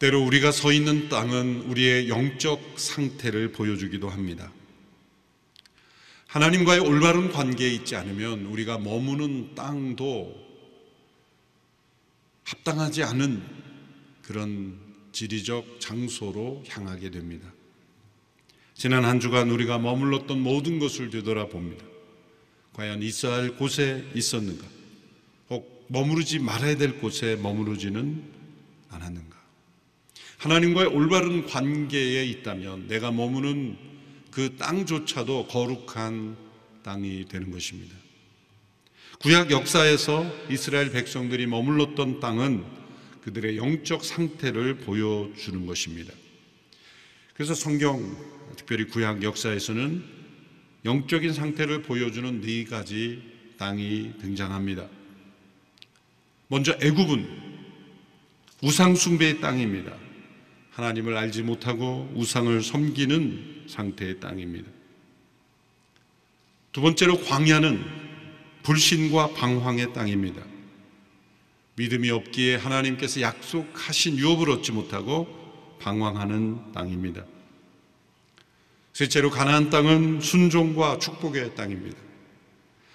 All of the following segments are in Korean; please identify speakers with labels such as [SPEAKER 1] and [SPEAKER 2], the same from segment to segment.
[SPEAKER 1] 때로 우리가 서 있는 땅은 우리의 영적 상태를 보여주기도 합니다. 하나님과의 올바른 관계에 있지 않으면 우리가 머무는 땅도 합당하지 않은 그런 지리적 장소로 향하게 됩니다. 지난 한 주간 우리가 머물렀던 모든 것을 되돌아봅니다. 과연 있어야 할 곳에 있었는가? 혹 머무르지 말아야 될 곳에 머무르지는 않았는가? 하나님과의 올바른 관계에 있다면 내가 머무는 그 땅조차도 거룩한 땅이 되는 것입니다. 구약 역사에서 이스라엘 백성들이 머물렀던 땅은 그들의 영적 상태를 보여주는 것입니다. 그래서 성경, 특별히 구약 역사에서는 영적인 상태를 보여주는 네 가지 땅이 등장합니다. 먼저 애굽은 우상 숭배의 땅입니다. 하나님을 알지 못하고 우상을 섬기는 상태의 땅입니다. 두 번째로 광야는 불신과 방황의 땅입니다. 믿음이 없기에 하나님께서 약속하신 유업을 얻지 못하고 방황하는 땅입니다. 셋째로 가나안 땅은 순종과 축복의 땅입니다.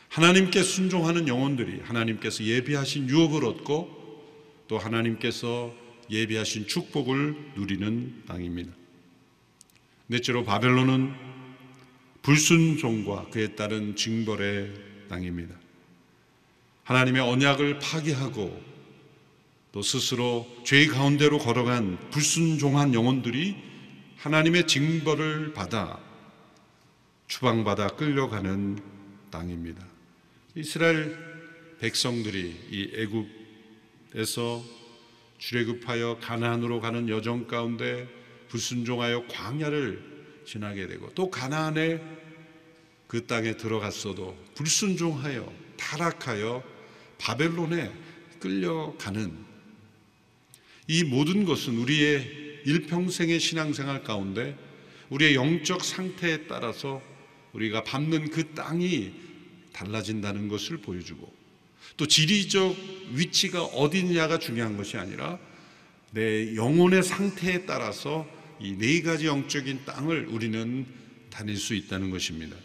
[SPEAKER 1] 하나님께 순종하는 영혼들이 하나님께서 예비하신 유업을 얻고 또 하나님께서 예비하신 축복을 누리는 땅입니다. 넷째로 바벨론은 불순종과 그에 따른 징벌의 땅입니다. 하나님의 언약을 파괴하고 또 스스로 죄 가운데로 걸어간 불순종한 영혼들이 하나님의 징벌을 받아 추방받아 끌려가는 땅입니다. 이스라엘 백성들이 이 애굽에서 출애굽하여 가나안으로 가는 여정 가운데 불순종하여 광야를 지나게 되고 또 가나안에 그 땅에 들어갔어도 불순종하여 타락하여 바벨론에 끌려가는 이 모든 것은 우리의 일평생의 신앙생활 가운데 우리의 영적 상태에 따라서 우리가 밟는 그 땅이 달라진다는 것을 보여주고 또 지리적 위치가 어디냐가 중요한 것이 아니라 내 영혼의 상태에 따라서 이 네 가지 영적인 땅을 우리는 다닐 수 있다는 것입니다.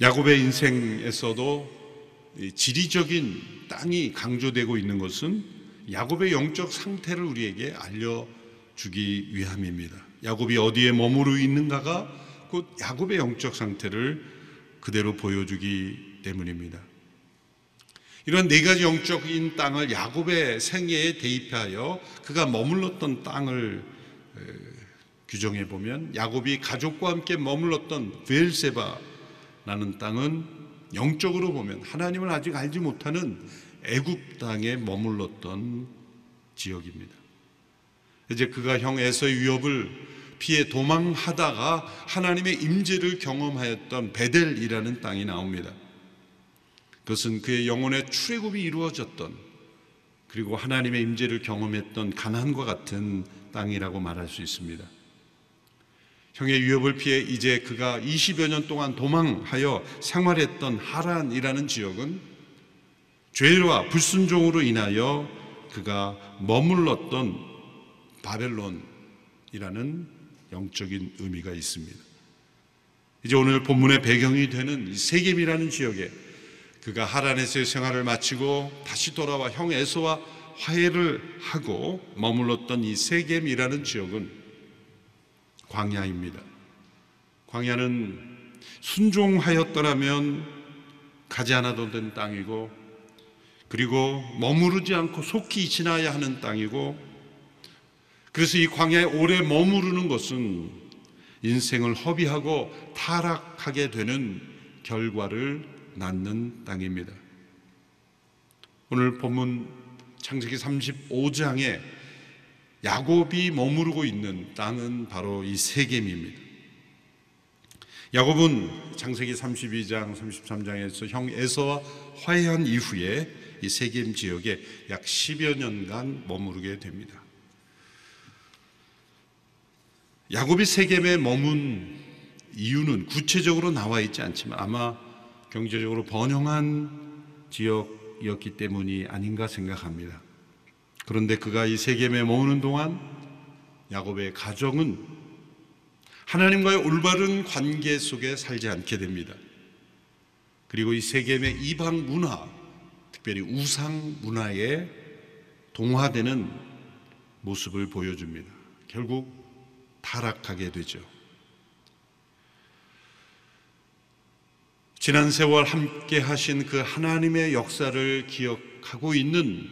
[SPEAKER 1] 야곱의 인생에서도 지리적인 땅이 강조되고 있는 것은 야곱의 영적 상태를 우리에게 알려주기 위함입니다. 야곱이 어디에 머무르 있는가가 곧 야곱의 영적 상태를 그대로 보여주기 때문입니다. 이런 네 가지 영적인 땅을 야곱의 생애에 대입하여 그가 머물렀던 땅을 규정해 보면 야곱이 가족과 함께 머물렀던 벨세바라는 땅은 영적으로 보면 하나님을 아직 알지 못하는 애굽 땅에 머물렀던 지역입니다. 이제 그가 형 에서의 위협을 피해 도망하다가 하나님의 임재를 경험하였던 베델이라는 땅이 나옵니다. 그것은 그의 영혼의 출애굽이 이루어졌던 그리고 하나님의 임재를 경험했던 가난과 같은 땅이라고 말할 수 있습니다. 형의 위협을 피해 이제 그가 20여 년 동안 도망하여 생활했던 하란이라는 지역은 죄와 불순종으로 인하여 그가 머물렀던 바벨론이라는 영적인 의미가 있습니다. 이제 오늘 본문의 배경이 되는 세겜이라는 지역에 그가 하란에서의 생활을 마치고 다시 돌아와 형 에서와 화해를 하고 머물렀던 이 세겜이라는 지역은 광야입니다. 광야는 순종하였더라면 가지 않아도 된 땅이고 그리고 머무르지 않고 속히 지나야 하는 땅이고 그래서 이 광야에 오래 머무르는 것은 인생을 허비하고 타락하게 되는 결과를 낳는 땅입니다. 오늘 본문 창세기 35장에 야곱이 머무르고 있는 땅은 바로 이 세겜입니다. 야곱은 창세기 32장, 33장에서 형 에서와 화해한 이후에 이 세겜 지역에 약 10여 년간 머무르게 됩니다. 야곱이 세겜에 머문 이유는 구체적으로 나와 있지 않지만 아마 경제적으로 번영한 지역이었기 때문이 아닌가 생각합니다. 그런데 그가 이 세겜에 머무는 동안 야곱의 가정은 하나님과의 올바른 관계 속에 살지 않게 됩니다. 그리고 이 세겜의 이방 문화, 특별히 우상 문화에 동화되는 모습을 보여줍니다. 결국 타락하게 되죠. 지난 세월 함께 하신 그 하나님의 역사를 기억하고 있는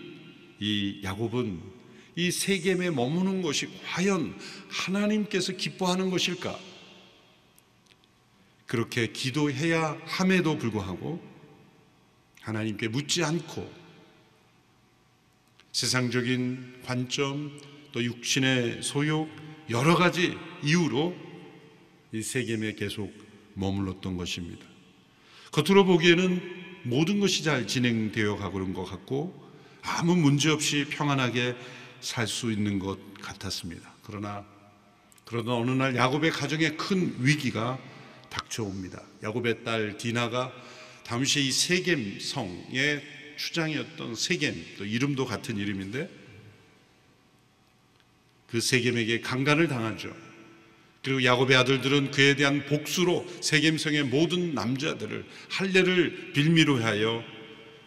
[SPEAKER 1] 이 야곱은 이 세겜에 머무는 것이 과연 하나님께서 기뻐하는 것일까? 그렇게 기도해야 함에도 불구하고 하나님께 묻지 않고 세상적인 관점 또 육신의 소욕 여러 가지 이유로 이 세겜에 계속 머물렀던 것입니다. 겉으로 보기에는 모든 것이 잘 진행되어 가고 있는 것 같고 아무 문제 없이 평안하게 살 수 있는 것 같았습니다. 그러나 그러던 어느 날 야곱의 가정에 큰 위기가 닥쳐옵니다. 야곱의 딸 디나가 당시 이 세겜 성의 추장이었던 세겜 또 이름도 같은 이름인데 그 세겜에게 강간을 당하죠. 그리고 야곱의 아들들은 그에 대한 복수로 세겜성의 모든 남자들을 할례를 빌미로 하여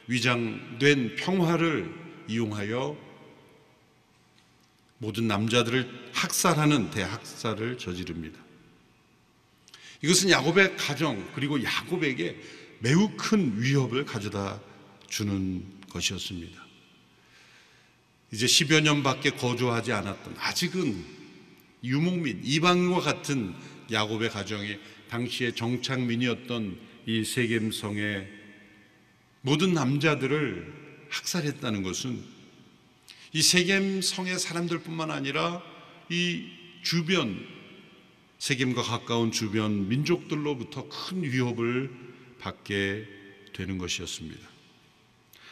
[SPEAKER 1] 위장된 평화를 이용하여 모든 남자들을 학살하는 대학살을 저지릅니다. 이것은 야곱의 가정 그리고 야곱에게 매우 큰 위협을 가져다 주는 것이었습니다. 이제 10여 년밖에 거주하지 않았던 아직은 유목 민, 이방과 같은 야곱의 가정이 당시의 정착민이었던 이 세겜성의 모든 남자들을 학살했다는 것은 이 세겜성의 사람들뿐만 아니라 이 주변 세겜과 가까운 주변 민족들로부터 큰 위협을 받게 되는 것이었습니다.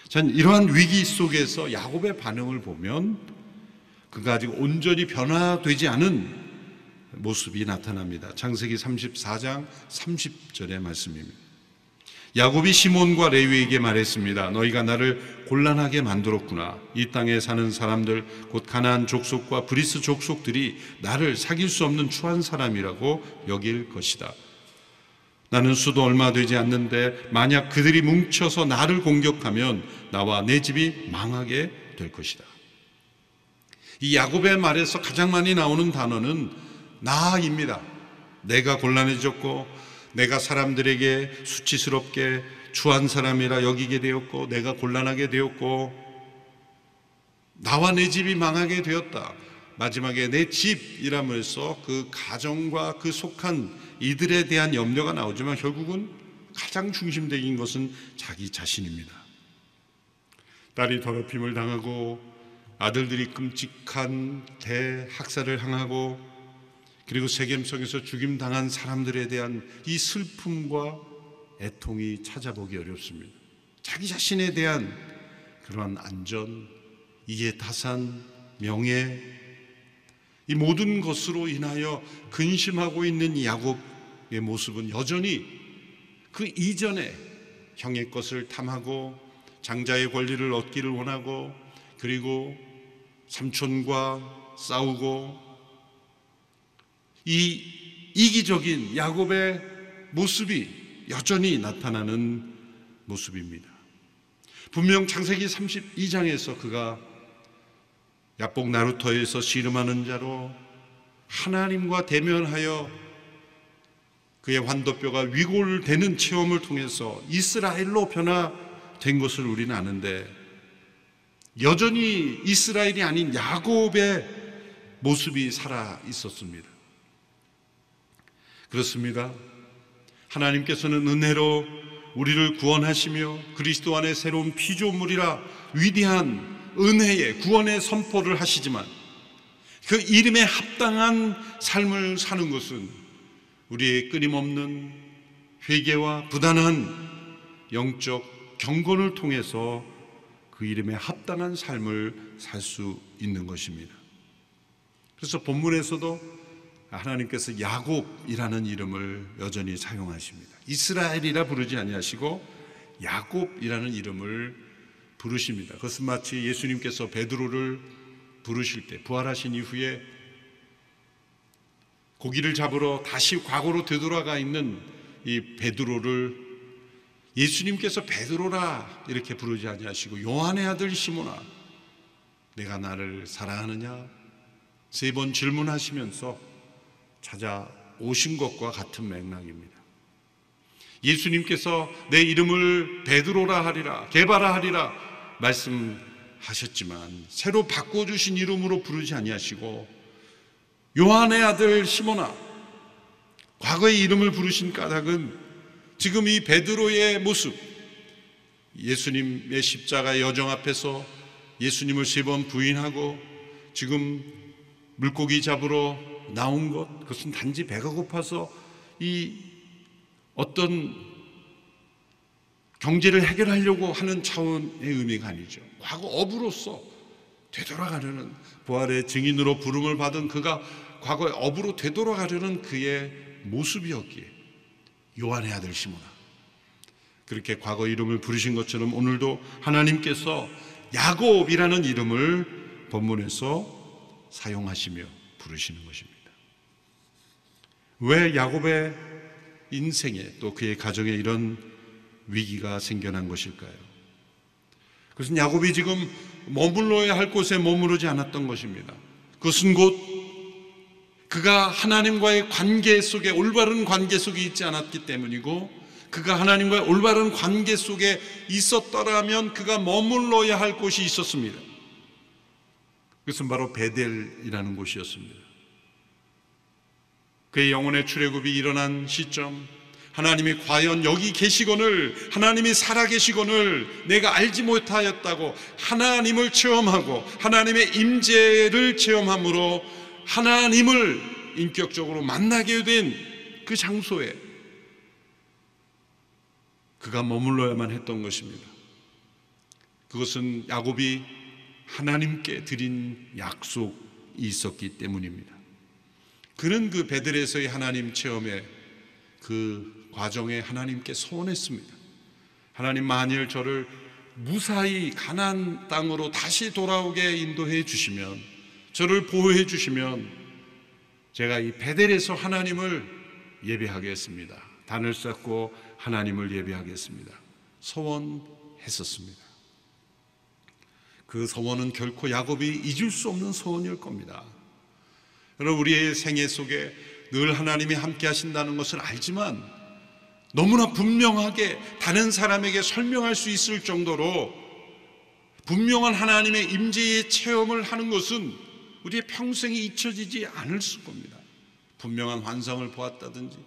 [SPEAKER 1] 전 이러한 위기 속에서 야곱의 반응을 보면 그가 아직 온전히 변화되지 않은 모습이 나타납니다. 창세기 34장 30절의 말씀입니다. 야곱이 시몬과 레위에게 말했습니다. 너희가 나를 곤란하게 만들었구나. 이 땅에 사는 사람들 곧 가나안 족속과 브리스 족속들이 나를 사귈 수 없는 추한 사람이라고 여길 것이다. 나는 수도 얼마 되지 않는데 만약 그들이 뭉쳐서 나를 공격하면 나와 내 집이 망하게 될 것이다. 이 야곱의 말에서 가장 많이 나오는 단어는 나입니다. 내가 곤란해졌고 내가 사람들에게 수치스럽게 추한 사람이라 여기게 되었고 내가 곤란하게 되었고 나와 내 집이 망하게 되었다. 마지막에 내 집이라면서 그 가정과 그 속한 이들에 대한 염려가 나오지만 결국은 가장 중심적인 것은 자기 자신입니다. 딸이 더럽힘을 당하고 아들들이 끔찍한 대학살을 향하고 그리고 세겜성에서 죽임 당한 사람들에 대한 이 슬픔과 애통이 찾아보기 어렵습니다. 자기 자신에 대한 그러한 안전, 이해 타산, 명예, 이 모든 것으로 인하여 근심하고 있는 야곱의 모습은 여전히 그 이전에 형의 것을 탐하고 장자의 권리를 얻기를 원하고 그리고 삼촌과 싸우고 이 이기적인 야곱의 모습이 여전히 나타나는 모습입니다. 분명 창세기 32장에서 그가 야복 나루터에서 씨름하는 자로 하나님과 대면하여 그의 환도뼈가 위골되는 체험을 통해서 이스라엘로 변화된 것을 우리는 아는데 여전히 이스라엘이 아닌 야곱의 모습이 살아 있었습니다. 그렇습니다. 하나님께서는 은혜로 우리를 구원하시며 그리스도 안에 새로운 피조물이라 위대한 은혜의 구원의 선포를 하시지만 그 이름에 합당한 삶을 사는 것은 우리의 끊임없는 회개와 부단한 영적 경건을 통해서 그 이름에 합당한 삶을 살 수 있는 것입니다. 그래서 본문에서도 하나님께서 야곱이라는 이름을 여전히 사용하십니다. 이스라엘이라 부르지 아니하시고 야곱이라는 이름을 부르십니다. 그것은 마치 예수님께서 베드로를 부르실 때 부활하신 이후에 고기를 잡으러 다시 과거로 되돌아가 있는 이 베드로를 예수님께서 베드로라 이렇게 부르지 아니하시고 요한의 아들 시모나 내가 나를 사랑하느냐 세 번 질문하시면서 찾아오신 것과 같은 맥락입니다. 예수님께서 내 이름을 베드로라 하리라 개바라 하리라 말씀하셨지만 새로 바꿔 주신 이름으로 부르지 아니하시고 요한의 아들 시모나 과거의 이름을 부르신 까닭은 지금 이 베드로의 모습 예수님의 십자가 여정 앞에서 예수님을 세 번 부인하고 지금 물고기 잡으러 나온 것 그것은 단지 배가 고파서 이 어떤 경제를 해결하려고 하는 차원의 의미가 아니죠. 과거 업으로서 되돌아가려는 부활의 증인으로 부름을 받은 그가 과거의 업으로 되돌아가려는 그의 모습이었기에 요한의 아들 시모나 그렇게 과거 이름을 부르신 것처럼 오늘도 하나님께서 야곱이라는 이름을 본문에서 사용하시며 부르시는 것입니다. 왜 야곱의 인생에 또 그의 가정에 이런 위기가 생겨난 것일까요? 그것은 야곱이 지금 머물러야 할 곳에 머무르지 않았던 것입니다. 그것은 곧 그가 하나님과의 관계 속에 올바른 관계 속에 있지 않았기 때문이고 그가 하나님과의 올바른 관계 속에 있었더라면 그가 머물러야 할 곳이 있었습니다. 그것은 바로 베델이라는 곳이었습니다. 그의 영혼의 출애굽이 일어난 시점, 하나님이 과연 여기 계시건을 하나님이 살아계시건을 내가 알지 못하였다고 하나님을 체험하고 하나님의 임재를 체험함으로 하나님을 인격적으로 만나게 된 그 장소에 그가 머물러야만 했던 것입니다. 그것은 야곱이 하나님께 드린 약속이 있었기 때문입니다. 그는 그 베들에서의 하나님 체험에 그 과정에 하나님께 소원했습니다. 하나님 만일 저를 무사히 가난 땅으로 다시 돌아오게 인도해 주시면 저를 보호해 주시면 제가 이 베델에서 하나님을 예배하겠습니다. 단을 쌓고 하나님을 예배하겠습니다. 소원했었습니다. 그 소원은 결코 야곱이 잊을 수 없는 소원일 겁니다. 여러분 우리의 생애 속에 늘 하나님이 함께 하신다는 것을 알지만 너무나 분명하게 다른 사람에게 설명할 수 있을 정도로 분명한 하나님의 임재의 체험을 하는 것은 우리의 평생에 잊혀지지 않을 수 겁니다. 분명한 환상을 보았다든지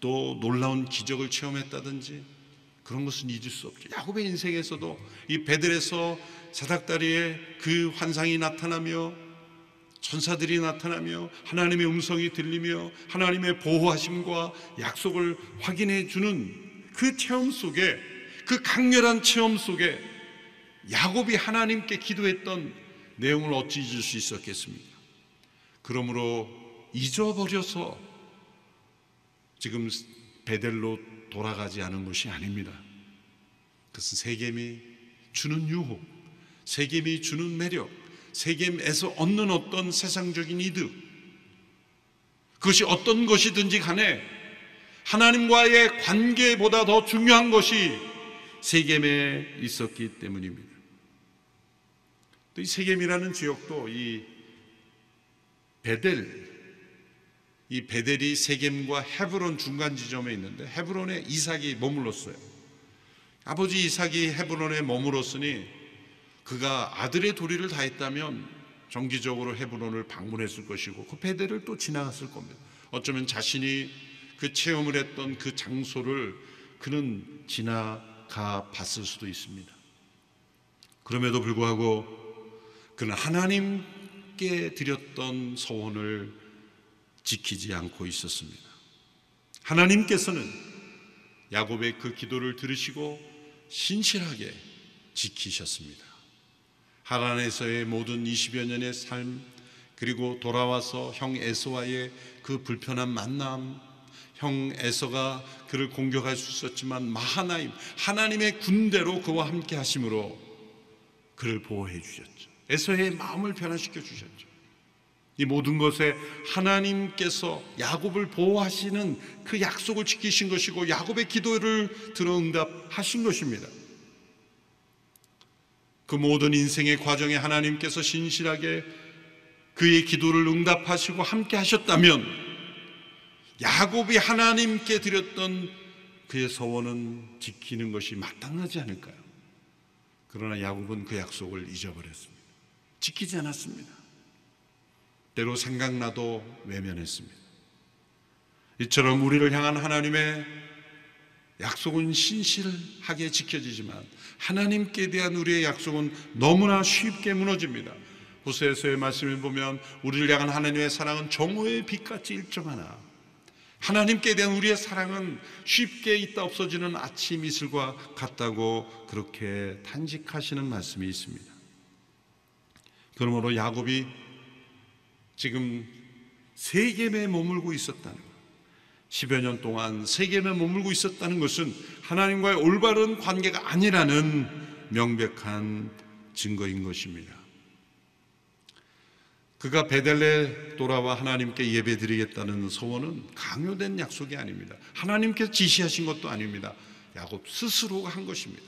[SPEAKER 1] 또 놀라운 기적을 체험했다든지 그런 것은 잊을 수 없죠. 야곱의 인생에서도 이 베들에서 사닥다리에 그 환상이 나타나며 천사들이 나타나며 하나님의 음성이 들리며 하나님의 보호하심과 약속을 확인해 주는 그 체험 속에 그 강렬한 체험 속에 야곱이 하나님께 기도했던 내용을 어찌 잊을 수 있었겠습니까? 그러므로 잊어버려서 지금 베델로 돌아가지 않은 것이 아닙니다. 그것은 세겜이 주는 유혹, 세겜이 주는 매력, 세겜에서 얻는 어떤 세상적인 이득, 그것이 어떤 것이든지 간에 하나님과의 관계보다 더 중요한 것이 세겜에 있었기 때문입니다. 또 이 세겜이라는 지역도 이 베델, 이 베델이 세겜과 헤브론 중간 지점에 있는데 헤브론에 이삭이 머물렀어요. 아버지 이삭이 헤브론에 머물렀으니 그가 아들의 도리를 다했다면 정기적으로 헤브론을 방문했을 것이고 그 베델을 또 지나갔을 겁니다. 어쩌면 자신이 그 체험을 했던 그 장소를 그는 지나가 봤을 수도 있습니다. 그럼에도 불구하고 그는 하나님께 드렸던 소원을 지키지 않고 있었습니다. 하나님께서는 야곱의 그 기도를 들으시고 신실하게 지키셨습니다. 하란에서의 모든 20여 년의 삶, 그리고 돌아와서 형 에서와의 그 불편한 만남, 형 에서가 그를 공격할 수 있었지만 마하나임, 하나님의 군대로 그와 함께 하심으로 그를 보호해 주셨죠. 에서의 마음을 변화시켜 주셨죠. 이 모든 것에 하나님께서 야곱을 보호하시는 그 약속을 지키신 것이고 야곱의 기도를 들어 응답하신 것입니다. 그 모든 인생의 과정에 하나님께서 신실하게 그의 기도를 응답하시고 함께 하셨다면 야곱이 하나님께 드렸던 그의 서원은 지키는 것이 마땅하지 않을까요? 그러나 야곱은 그 약속을 잊어버렸습니다. 지키지 않았습니다. 때로 생각나도 외면했습니다. 이처럼 우리를 향한 하나님의 약속은 신실하게 지켜지지만 하나님께 대한 우리의 약속은 너무나 쉽게 무너집니다. 호세에서의 말씀을 보면 우리를 향한 하나님의 사랑은 정오의 빛같이 일정하나 하나님께 대한 우리의 사랑은 쉽게 있다 없어지는 아침 이슬과 같다고 그렇게 탄식하시는 말씀이 있습니다. 그러므로 야곱이 지금 세겜에 머물고 있었다는 것, 10여 년 동안 세겜에 머물고 있었다는 것은 하나님과의 올바른 관계가 아니라는 명백한 증거인 것입니다. 그가 베델레 돌아와 하나님께 예배드리겠다는 소원은 강요된 약속이 아닙니다. 하나님께서 지시하신 것도 아닙니다. 야곱 스스로가 한 것입니다.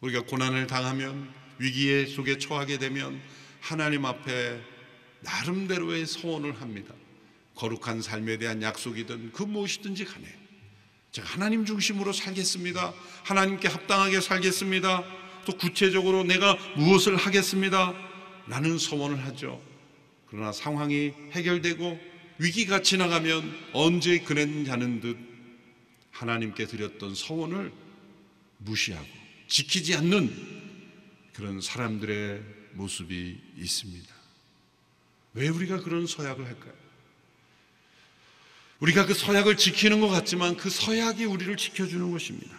[SPEAKER 1] 우리가 고난을 당하면 위기에 속에 처하게 되면 하나님 앞에 나름대로의 소원을 합니다. 거룩한 삶에 대한 약속이든 그 무엇이든지 간에 제가 하나님 중심으로 살겠습니다. 하나님께 합당하게 살겠습니다. 또 구체적으로 내가 무엇을 하겠습니다. 라는 소원을 하죠. 그러나 상황이 해결되고 위기가 지나가면 언제 그랬냐는 듯 하나님께 드렸던 소원을 무시하고 지키지 않는 그런 사람들의 모습이 있습니다. 왜 우리가 그런 서약을 할까요? 우리가 그 서약을 지키는 것 같지만 그 서약이 우리를 지켜주는 것입니다.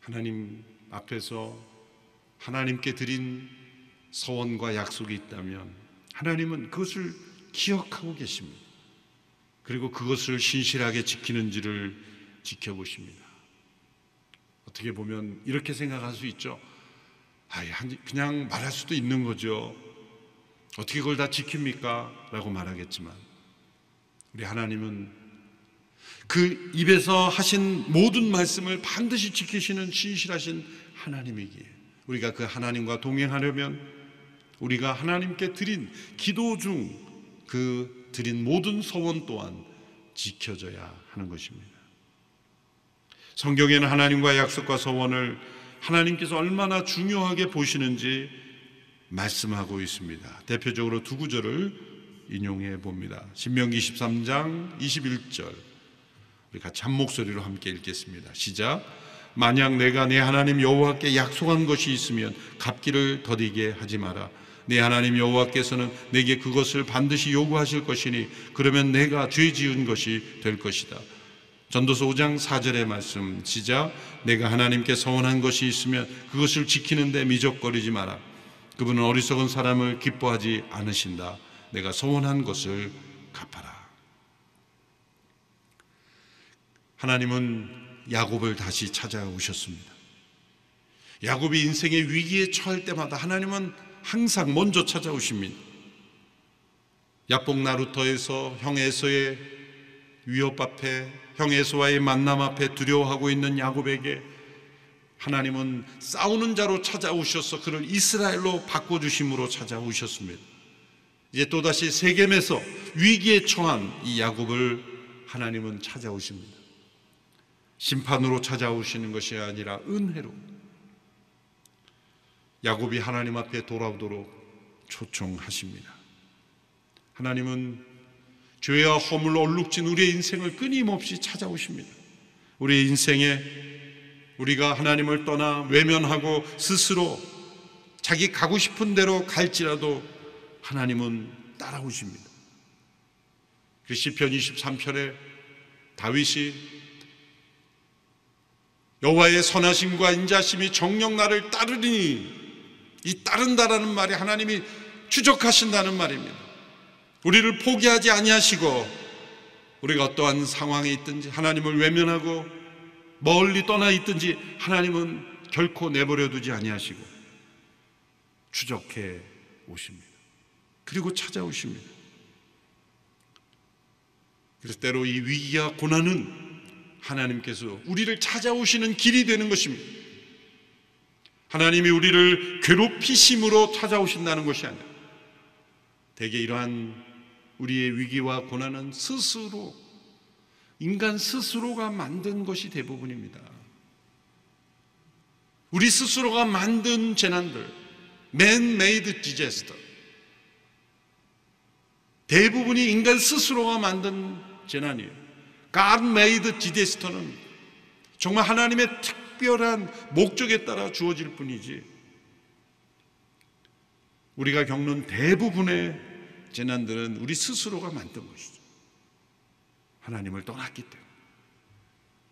[SPEAKER 1] 하나님 앞에서 하나님께 드린 서원과 약속이 있다면 하나님은 그것을 기억하고 계십니다. 그리고 그것을 신실하게 지키는지를 지켜보십니다. 어떻게 보면 이렇게 생각할 수 있죠. 아, 그냥 말할 수도 있는 거죠. 어떻게 그걸 다 지킵니까? 라고 말하겠지만 우리 하나님은 그 입에서 하신 모든 말씀을 반드시 지키시는 신실하신 하나님이기에 우리가 그 하나님과 동행하려면 우리가 하나님께 드린 기도 중 그 드린 모든 소원 또한 지켜져야 하는 것입니다. 성경에는 하나님과 약속과 소원을 하나님께서 얼마나 중요하게 보시는지 말씀하고 있습니다. 대표적으로 두 구절을 인용해 봅니다. 신명기 13장 21절. 우리 같이 한 목소리로 함께 읽겠습니다. 시작. 만약 내가 내 하나님 여호와께 약속한 것이 있으면 갚기를 더디게 하지 마라. 내 하나님 여호와께서는 내게 그것을 반드시 요구하실 것이니 그러면 내가 죄 지은 것이 될 것이다. 전도서 5장 4절의 말씀 시작 내가 하나님께 서원한 것이 있으면 그것을 지키는데 미적거리지 마라. 그분은 어리석은 사람을 기뻐하지 않으신다. 내가 소원한 것을 갚아라. 하나님은 야곱을 다시 찾아오셨습니다. 야곱이 인생의 위기에 처할 때마다 하나님은 항상 먼저 찾아오십니다. 야복 나루터에서 형 에서의 위협 앞에 형 에서와의 만남 앞에 두려워하고 있는 야곱에게 하나님은 싸우는 자로 찾아오셔서 그를 이스라엘로 바꿔주심으로 찾아오셨습니다. 이제 또다시 세겜에서 위기에 처한 이 야곱을 하나님은 찾아오십니다. 심판으로 찾아오시는 것이 아니라 은혜로 야곱이 하나님 앞에 돌아오도록 초청하십니다. 하나님은 죄와 허물 얼룩진 우리의 인생을 끊임없이 찾아오십니다. 우리의 인생에 우리가 하나님을 떠나 외면하고 스스로 자기 가고 싶은 대로 갈지라도 하나님은 따라오십니다. 그 시편 23편에 다윗이 여호와의 선하심과 인자심이 정령 나를 따르니 이 따른다라는 말이 하나님이 추적하신다는 말입니다. 우리를 포기하지 아니하시고 우리가 어떠한 상황에 있든지 하나님을 외면하고 멀리 떠나 있든지 하나님은 결코 내버려 두지 아니하시고 추적해 오십니다. 그리고 찾아오십니다. 그래서 때로 이 위기와 고난은 하나님께서 우리를 찾아오시는 길이 되는 것입니다. 하나님이 우리를 괴롭히심으로 찾아오신다는 것이 아니라 대개 이러한 우리의 위기와 고난은 스스로 인간 스스로가 만든 것이 대부분입니다. 우리 스스로가 만든 재난들, man-made disaster. 대부분이 인간 스스로가 만든 재난이에요. God-made disaster는 정말 하나님의 특별한 목적에 따라 주어질 뿐이지. 우리가 겪는 대부분의 재난들은 우리 스스로가 만든 것이죠. 하나님을 떠났기 때문에.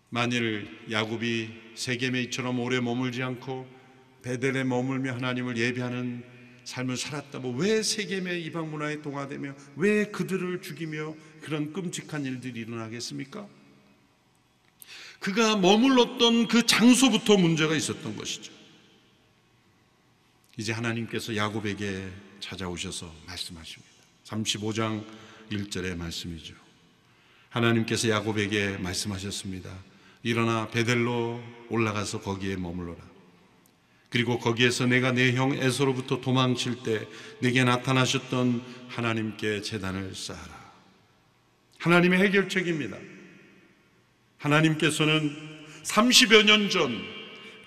[SPEAKER 1] 만일 야곱이 세겜의처럼 오래 머물지 않고 베델에 머물며 하나님을 예배하는 삶을 살았다면 왜 세겜의 이방 문화에 동화되며 왜 그들을 죽이며 그런 끔찍한 일들이 일어나겠습니까? 그가 머물렀던 그 장소부터 문제가 있었던 것이죠. 이제 하나님께서 야곱에게 찾아오셔서 말씀하십니다. 35장 1절의 말씀이죠. 하나님께서 야곱에게 말씀하셨습니다. 일어나 베델로 올라가서 거기에 머물러라. 그리고 거기에서 내가 내 형 에서로부터 도망칠 때 내게 나타나셨던 하나님께 재단을 쌓아라. 하나님의 해결책입니다. 하나님께서는 30여 년 전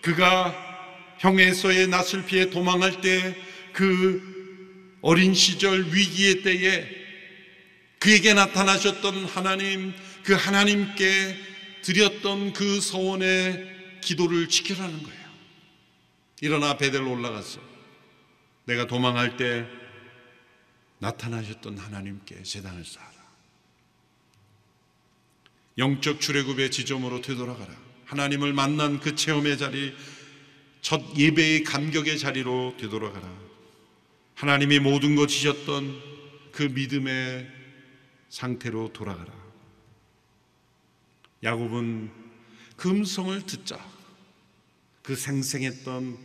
[SPEAKER 1] 그가 형에서의 낯을 피해 도망할 때 그 어린 시절 위기의 때에 그에게 나타나셨던 하나님, 그 하나님께 드렸던 그 서원의 기도를 지켜라는 거예요. 일어나 베델로 올라갔어. 내가 도망할 때 나타나셨던 하나님께 재단을 쌓아라. 영적 출애굽의 지점으로 되돌아가라. 하나님을 만난 그 체험의 자리, 첫 예배의 감격의 자리로 되돌아가라. 하나님이 모든 것 지셨던 그 믿음의 상태로 돌아가라. 야곱은 그 음성을 듣자 그 생생했던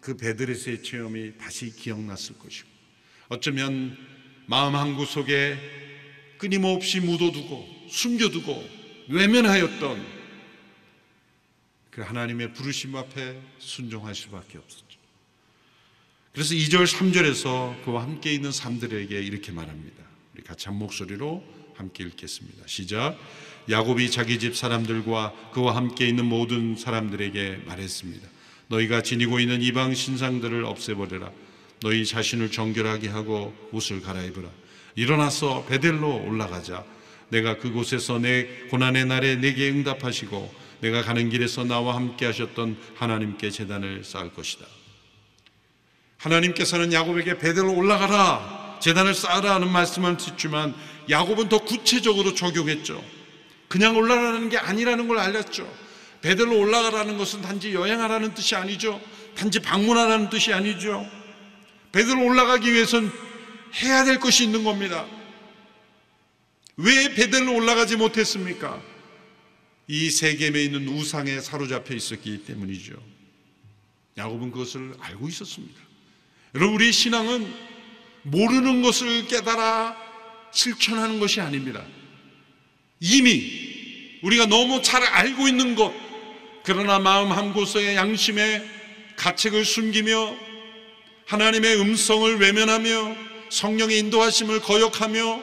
[SPEAKER 1] 그 베드레스의 체험이 다시 기억났을 것이고 어쩌면 마음 한 구석에 끊임없이 묻어두고 숨겨두고 외면하였던 그 하나님의 부르심 앞에 순종할 수밖에 없었죠. 그래서 2절, 3절에서 그와 함께 있는 사람들에게 이렇게 말합니다. 우리 같이 한 목소리로 함께 읽겠습니다. 시작. 야곱이 자기 집 사람들과 그와 함께 있는 모든 사람들에게 말했습니다. 너희가 지니고 있는 이방 신상들을 없애버려라. 너희 자신을 정결하게 하고 옷을 갈아입으라. 일어나서 베델로 올라가자. 내가 그곳에서 내 고난의 날에 내게 응답하시고 내가 가는 길에서 나와 함께 하셨던 하나님께 재단을 쌓을 것이다. 하나님께서는 야곱에게 베델로 올라가라. 재단을 쌓으라 하는 말씀을 듣지만 야곱은 더 구체적으로 적용했죠. 그냥 올라가는 게 아니라는 걸 알렸죠. 베델로 올라가라는 것은 단지 여행하라는 뜻이 아니죠. 단지 방문하라는 뜻이 아니죠. 베델로 올라가기 위해선 해야 될 것이 있는 겁니다. 왜 베델로 올라가지 못했습니까? 이 세겜에 있는 우상에 사로잡혀 있었기 때문이죠. 야곱은 그것을 알고 있었습니다. 여러분, 우리 신앙은 모르는 것을 깨달아 실천하는 것이 아닙니다. 이미 우리가 너무 잘 알고 있는 것, 그러나 마음 한 곳에 양심의 가책을 숨기며 하나님의 음성을 외면하며 성령의 인도하심을 거역하며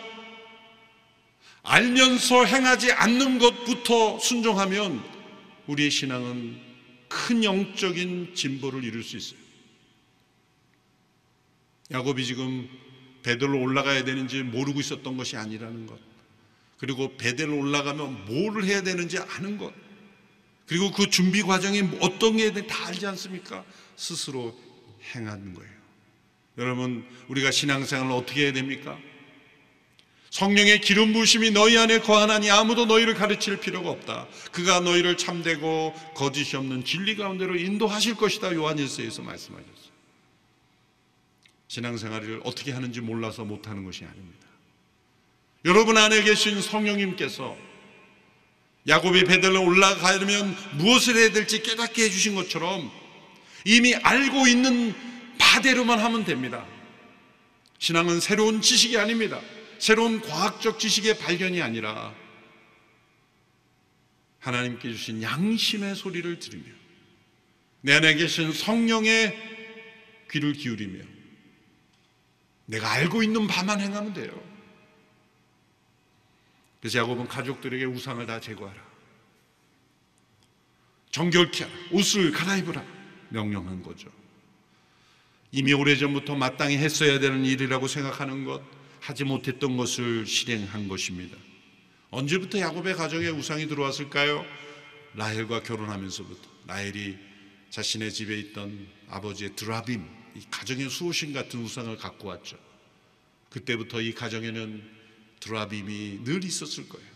[SPEAKER 1] 알면서 행하지 않는 것부터 순종하면 우리의 신앙은 큰 영적인 진보를 이룰 수 있어요. 야곱이 지금 베델로 올라가야 되는지 모르고 있었던 것이 아니라는 것. 그리고 베델로 올라가면 뭐를 해야 되는지 아는 것. 그리고 그 준비 과정이 어떤 게 다 알지 않습니까? 스스로 행하는 거예요. 여러분, 우리가 신앙생활을 어떻게 해야 됩니까? 성령의 기름 부심이 너희 안에 거하나니 아무도 너희를 가르칠 필요가 없다. 그가 너희를 참되고 거짓이 없는 진리 가운데로 인도하실 것이다. 요한일서에서 말씀하셨어요. 신앙생활을 어떻게 하는지 몰라서 못하는 것이 아닙니다. 여러분 안에 계신 성령님께서 야곱이 베델로 올라가려면 무엇을 해야 될지 깨닫게 해주신 것처럼 이미 알고 있는 마대로만 하면 됩니다. 신앙은 새로운 지식이 아닙니다. 새로운 과학적 지식의 발견이 아니라 하나님께 주신 양심의 소리를 들으며 내 안에 계신 성령의 귀를 기울이며 내가 알고 있는 바만 행하면 돼요. 그래서 야곱은 가족들에게 우상을 다 제거하라. 정결케 하라. 옷을 갈아입으라. 명령한 거죠. 이미 오래전부터 마땅히 했어야 되는 일이라고 생각하는 것, 하지 못했던 것을 실행한 것입니다. 언제부터 야곱의 가정에 우상이 들어왔을까요? 라헬과 결혼하면서부터 라헬이 자신의 집에 있던 아버지의 드라빔, 이 가정의 수호신 같은 우상을 갖고 왔죠. 그때부터 이 가정에는 드라빔이 늘 있었을 거예요.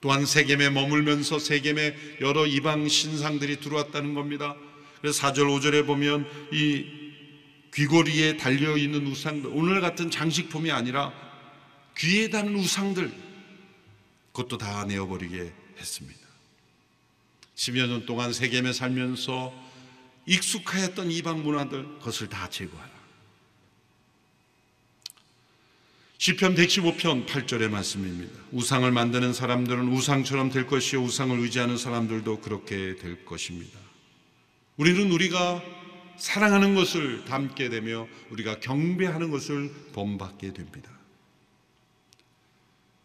[SPEAKER 1] 또한 세겜에 머물면서 세겜에 여러 이방 신상들이 들어왔다는 겁니다. 그래서 4절 5절에 보면 이 귀고리에 달려 있는 우상들 오늘 같은 장식품이 아니라 귀에 닿는 우상들 그것도 다 내어버리게 했습니다. 10여 년 동안 세겜에 살면서 익숙하였던 이방 문화들 그것을 다 제거하라. 시편 115편 8절의 말씀입니다. 우상을 만드는 사람들은 우상처럼 될 것이요 우상을 의지하는 사람들도 그렇게 될 것입니다. 우리는 우리가 사랑하는 것을 담게 되며 우리가 경배하는 것을 본받게 됩니다.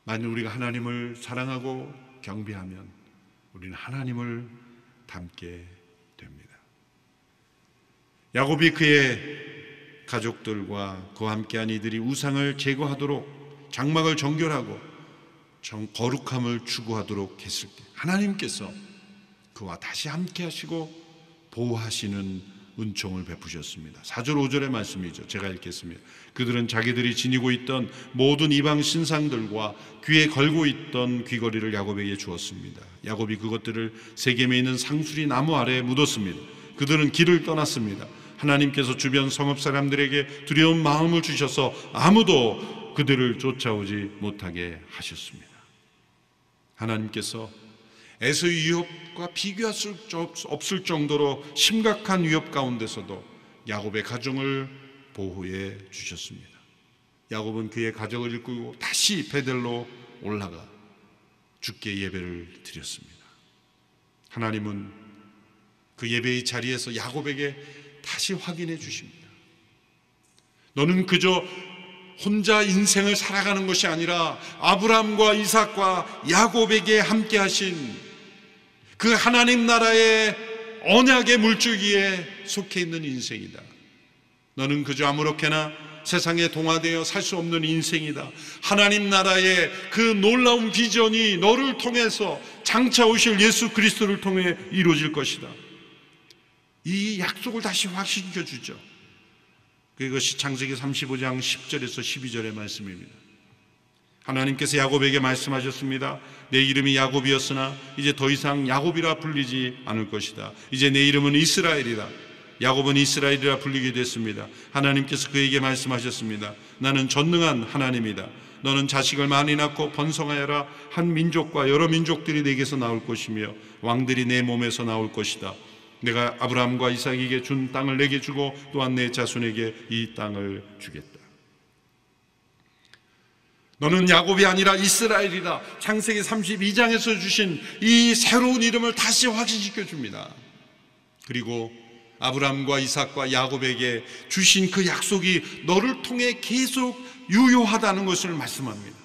[SPEAKER 1] 만약 우리가 하나님을 사랑하고 경배하면 우리는 하나님을 닮게. 야곱이 그의 가족들과 그와 함께한 이들이 우상을 제거하도록 장막을 정결하고 정 거룩함을 추구하도록 했을 때 하나님께서 그와 다시 함께 하시고 보호하시는 은총을 베푸셨습니다. 4절 5절의 말씀이죠. 제가 읽겠습니다. 그들은 자기들이 지니고 있던 모든 이방 신상들과 귀에 걸고 있던 귀걸이를 야곱에게 주었습니다. 야곱이 그것들을 세겜에 있는 상수리 나무 아래에 묻었습니다. 그들은 길을 떠났습니다. 하나님께서 주변 성읍 사람들에게 두려운 마음을 주셔서 아무도 그들을 쫓아오지 못하게 하셨습니다. 하나님께서 에서의 위협과 비교할 수 없을 정도로 심각한 위협 가운데서도 야곱의 가정을 보호해 주셨습니다. 야곱은 그의 가정을 이끌고 다시 베델로 올라가 주께 예배를 드렸습니다. 하나님은 그 예배의 자리에서 야곱에게 다시 확인해 주십니다. 너는 그저 혼자 인생을 살아가는 것이 아니라 아브라함과 이삭과 야곱에게 함께 하신 그 하나님 나라의 언약의 물줄기에 속해 있는 인생이다. 너는 그저 아무렇게나 세상에 동화되어 살 수 없는 인생이다. 하나님 나라의 그 놀라운 비전이 너를 통해서 장차 오실 예수 그리스도를 통해 이루어질 것이다. 이 약속을 다시 확신시켜 주죠. 그것이 창세기 35장 10절에서 12절의 말씀입니다. 하나님께서 야곱에게 말씀하셨습니다. 내 이름이 야곱이었으나 이제 더 이상 야곱이라 불리지 않을 것이다. 이제 내 이름은 이스라엘이다. 야곱은 이스라엘이라 불리게 됐습니다. 하나님께서 그에게 말씀하셨습니다. 나는 전능한 하나님이다. 너는 자식을 많이 낳고 번성하여라. 한 민족과 여러 민족들이 내게서 나올 것이며 왕들이 내 몸에서 나올 것이다. 내가 아브라함과 이삭에게 준 땅을 내게 주고 또한 내 자손에게 이 땅을 주겠다. 너는 야곱이 아니라 이스라엘이다. 창세기 32장에서 주신 이 새로운 이름을 다시 확신시켜 줍니다. 그리고 아브라함과 이삭과 야곱에게 주신 그 약속이 너를 통해 계속 유효하다는 것을 말씀합니다.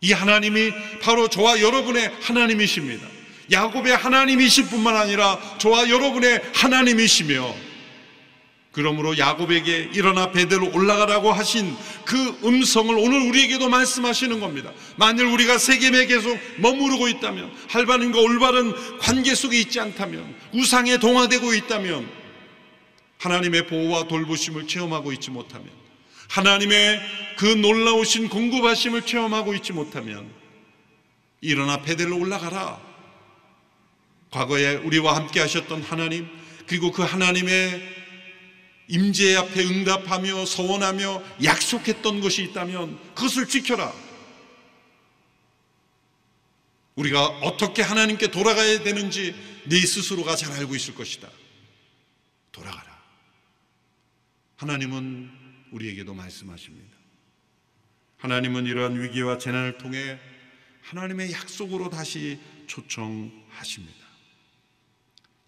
[SPEAKER 1] 이 하나님이 바로 저와 여러분의 하나님이십니다. 야곱의 하나님이실 뿐만 아니라 저와 여러분의 하나님이시며 그러므로 야곱에게 일어나 베델로 올라가라고 하신 그 음성을 오늘 우리에게도 말씀하시는 겁니다. 만일 우리가 세겜에 계속 머무르고 있다면, 할바님과 올바른 관계 속에 있지 않다면, 우상에 동화되고 있다면, 하나님의 보호와 돌보심을 체험하고 있지 못하면, 하나님의 그 놀라우신 공급하심을 체험하고 있지 못하면, 일어나 베델로 올라가라. 과거에 우리와 함께 하셨던 하나님, 그리고 그 하나님의 임재 앞에 응답하며 서원하며 약속했던 것이 있다면 그것을 지켜라. 우리가 어떻게 하나님께 돌아가야 되는지 네 스스로가 잘 알고 있을 것이다. 돌아가라. 하나님은 우리에게도 말씀하십니다. 하나님은 이러한 위기와 재난을 통해 하나님의 약속으로 다시 초청하십니다.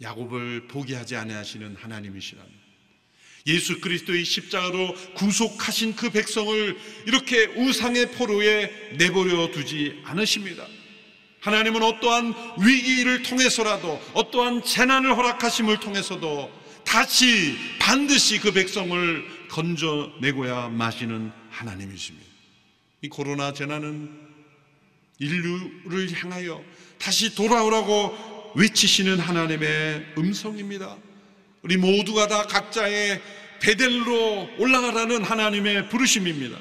[SPEAKER 1] 야곱을 포기하지 아니하시는 하나님이시라면 예수 그리스도의 십자가로 구속하신 그 백성을 이렇게 우상의 포로에 내버려 두지 않으십니다. 하나님은 어떠한 위기를 통해서라도 어떠한 재난을 허락하심을 통해서도 다시 반드시 그 백성을 건져내고야 마시는 하나님이십니다. 이 코로나 재난은 인류를 향하여 다시 돌아오라고 외치시는 하나님의 음성입니다. 우리 모두가 다 각자의 베델로 올라가라는 하나님의 부르심입니다.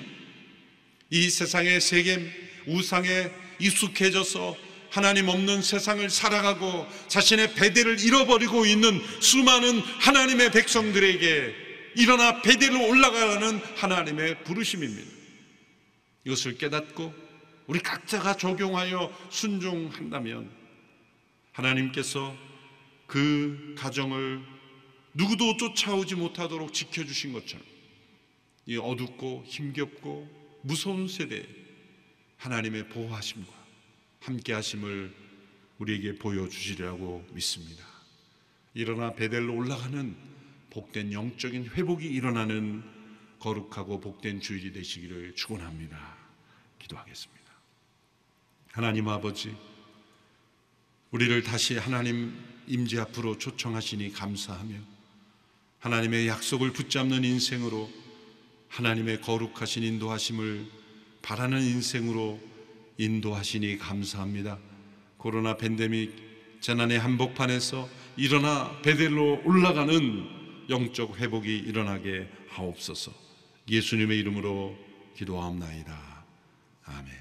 [SPEAKER 1] 이 세상의 세겜, 우상에 익숙해져서 하나님 없는 세상을 살아가고 자신의 베델을 잃어버리고 있는 수많은 하나님의 백성들에게 일어나 베델로 올라가라는 하나님의 부르심입니다. 이것을 깨닫고 우리 각자가 적용하여 순종한다면 하나님께서 그 가정을 누구도 쫓아오지 못하도록 지켜주신 것처럼 이 어둡고 힘겹고 무서운 세대에 하나님의 보호하심과 함께 하심을 우리에게 보여주시리라고 믿습니다. 일어나 베델로 올라가는 복된 영적인 회복이 일어나는 거룩하고 복된 주일이 되시기를 축원합니다. 기도하겠습니다. 하나님 아버지 우리를 다시 하나님 임재 앞으로 초청하시니 감사하며 하나님의 약속을 붙잡는 인생으로 하나님의 거룩하신 인도하심을 바라는 인생으로 인도하시니 감사합니다. 코로나 팬데믹 재난의 한복판에서 일어나 베델로 올라가는 영적 회복이 일어나게 하옵소서. 예수님의 이름으로 기도하옵나이다. 아멘.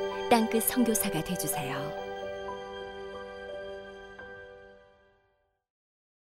[SPEAKER 2] 땅끝 선교사가 되주세요.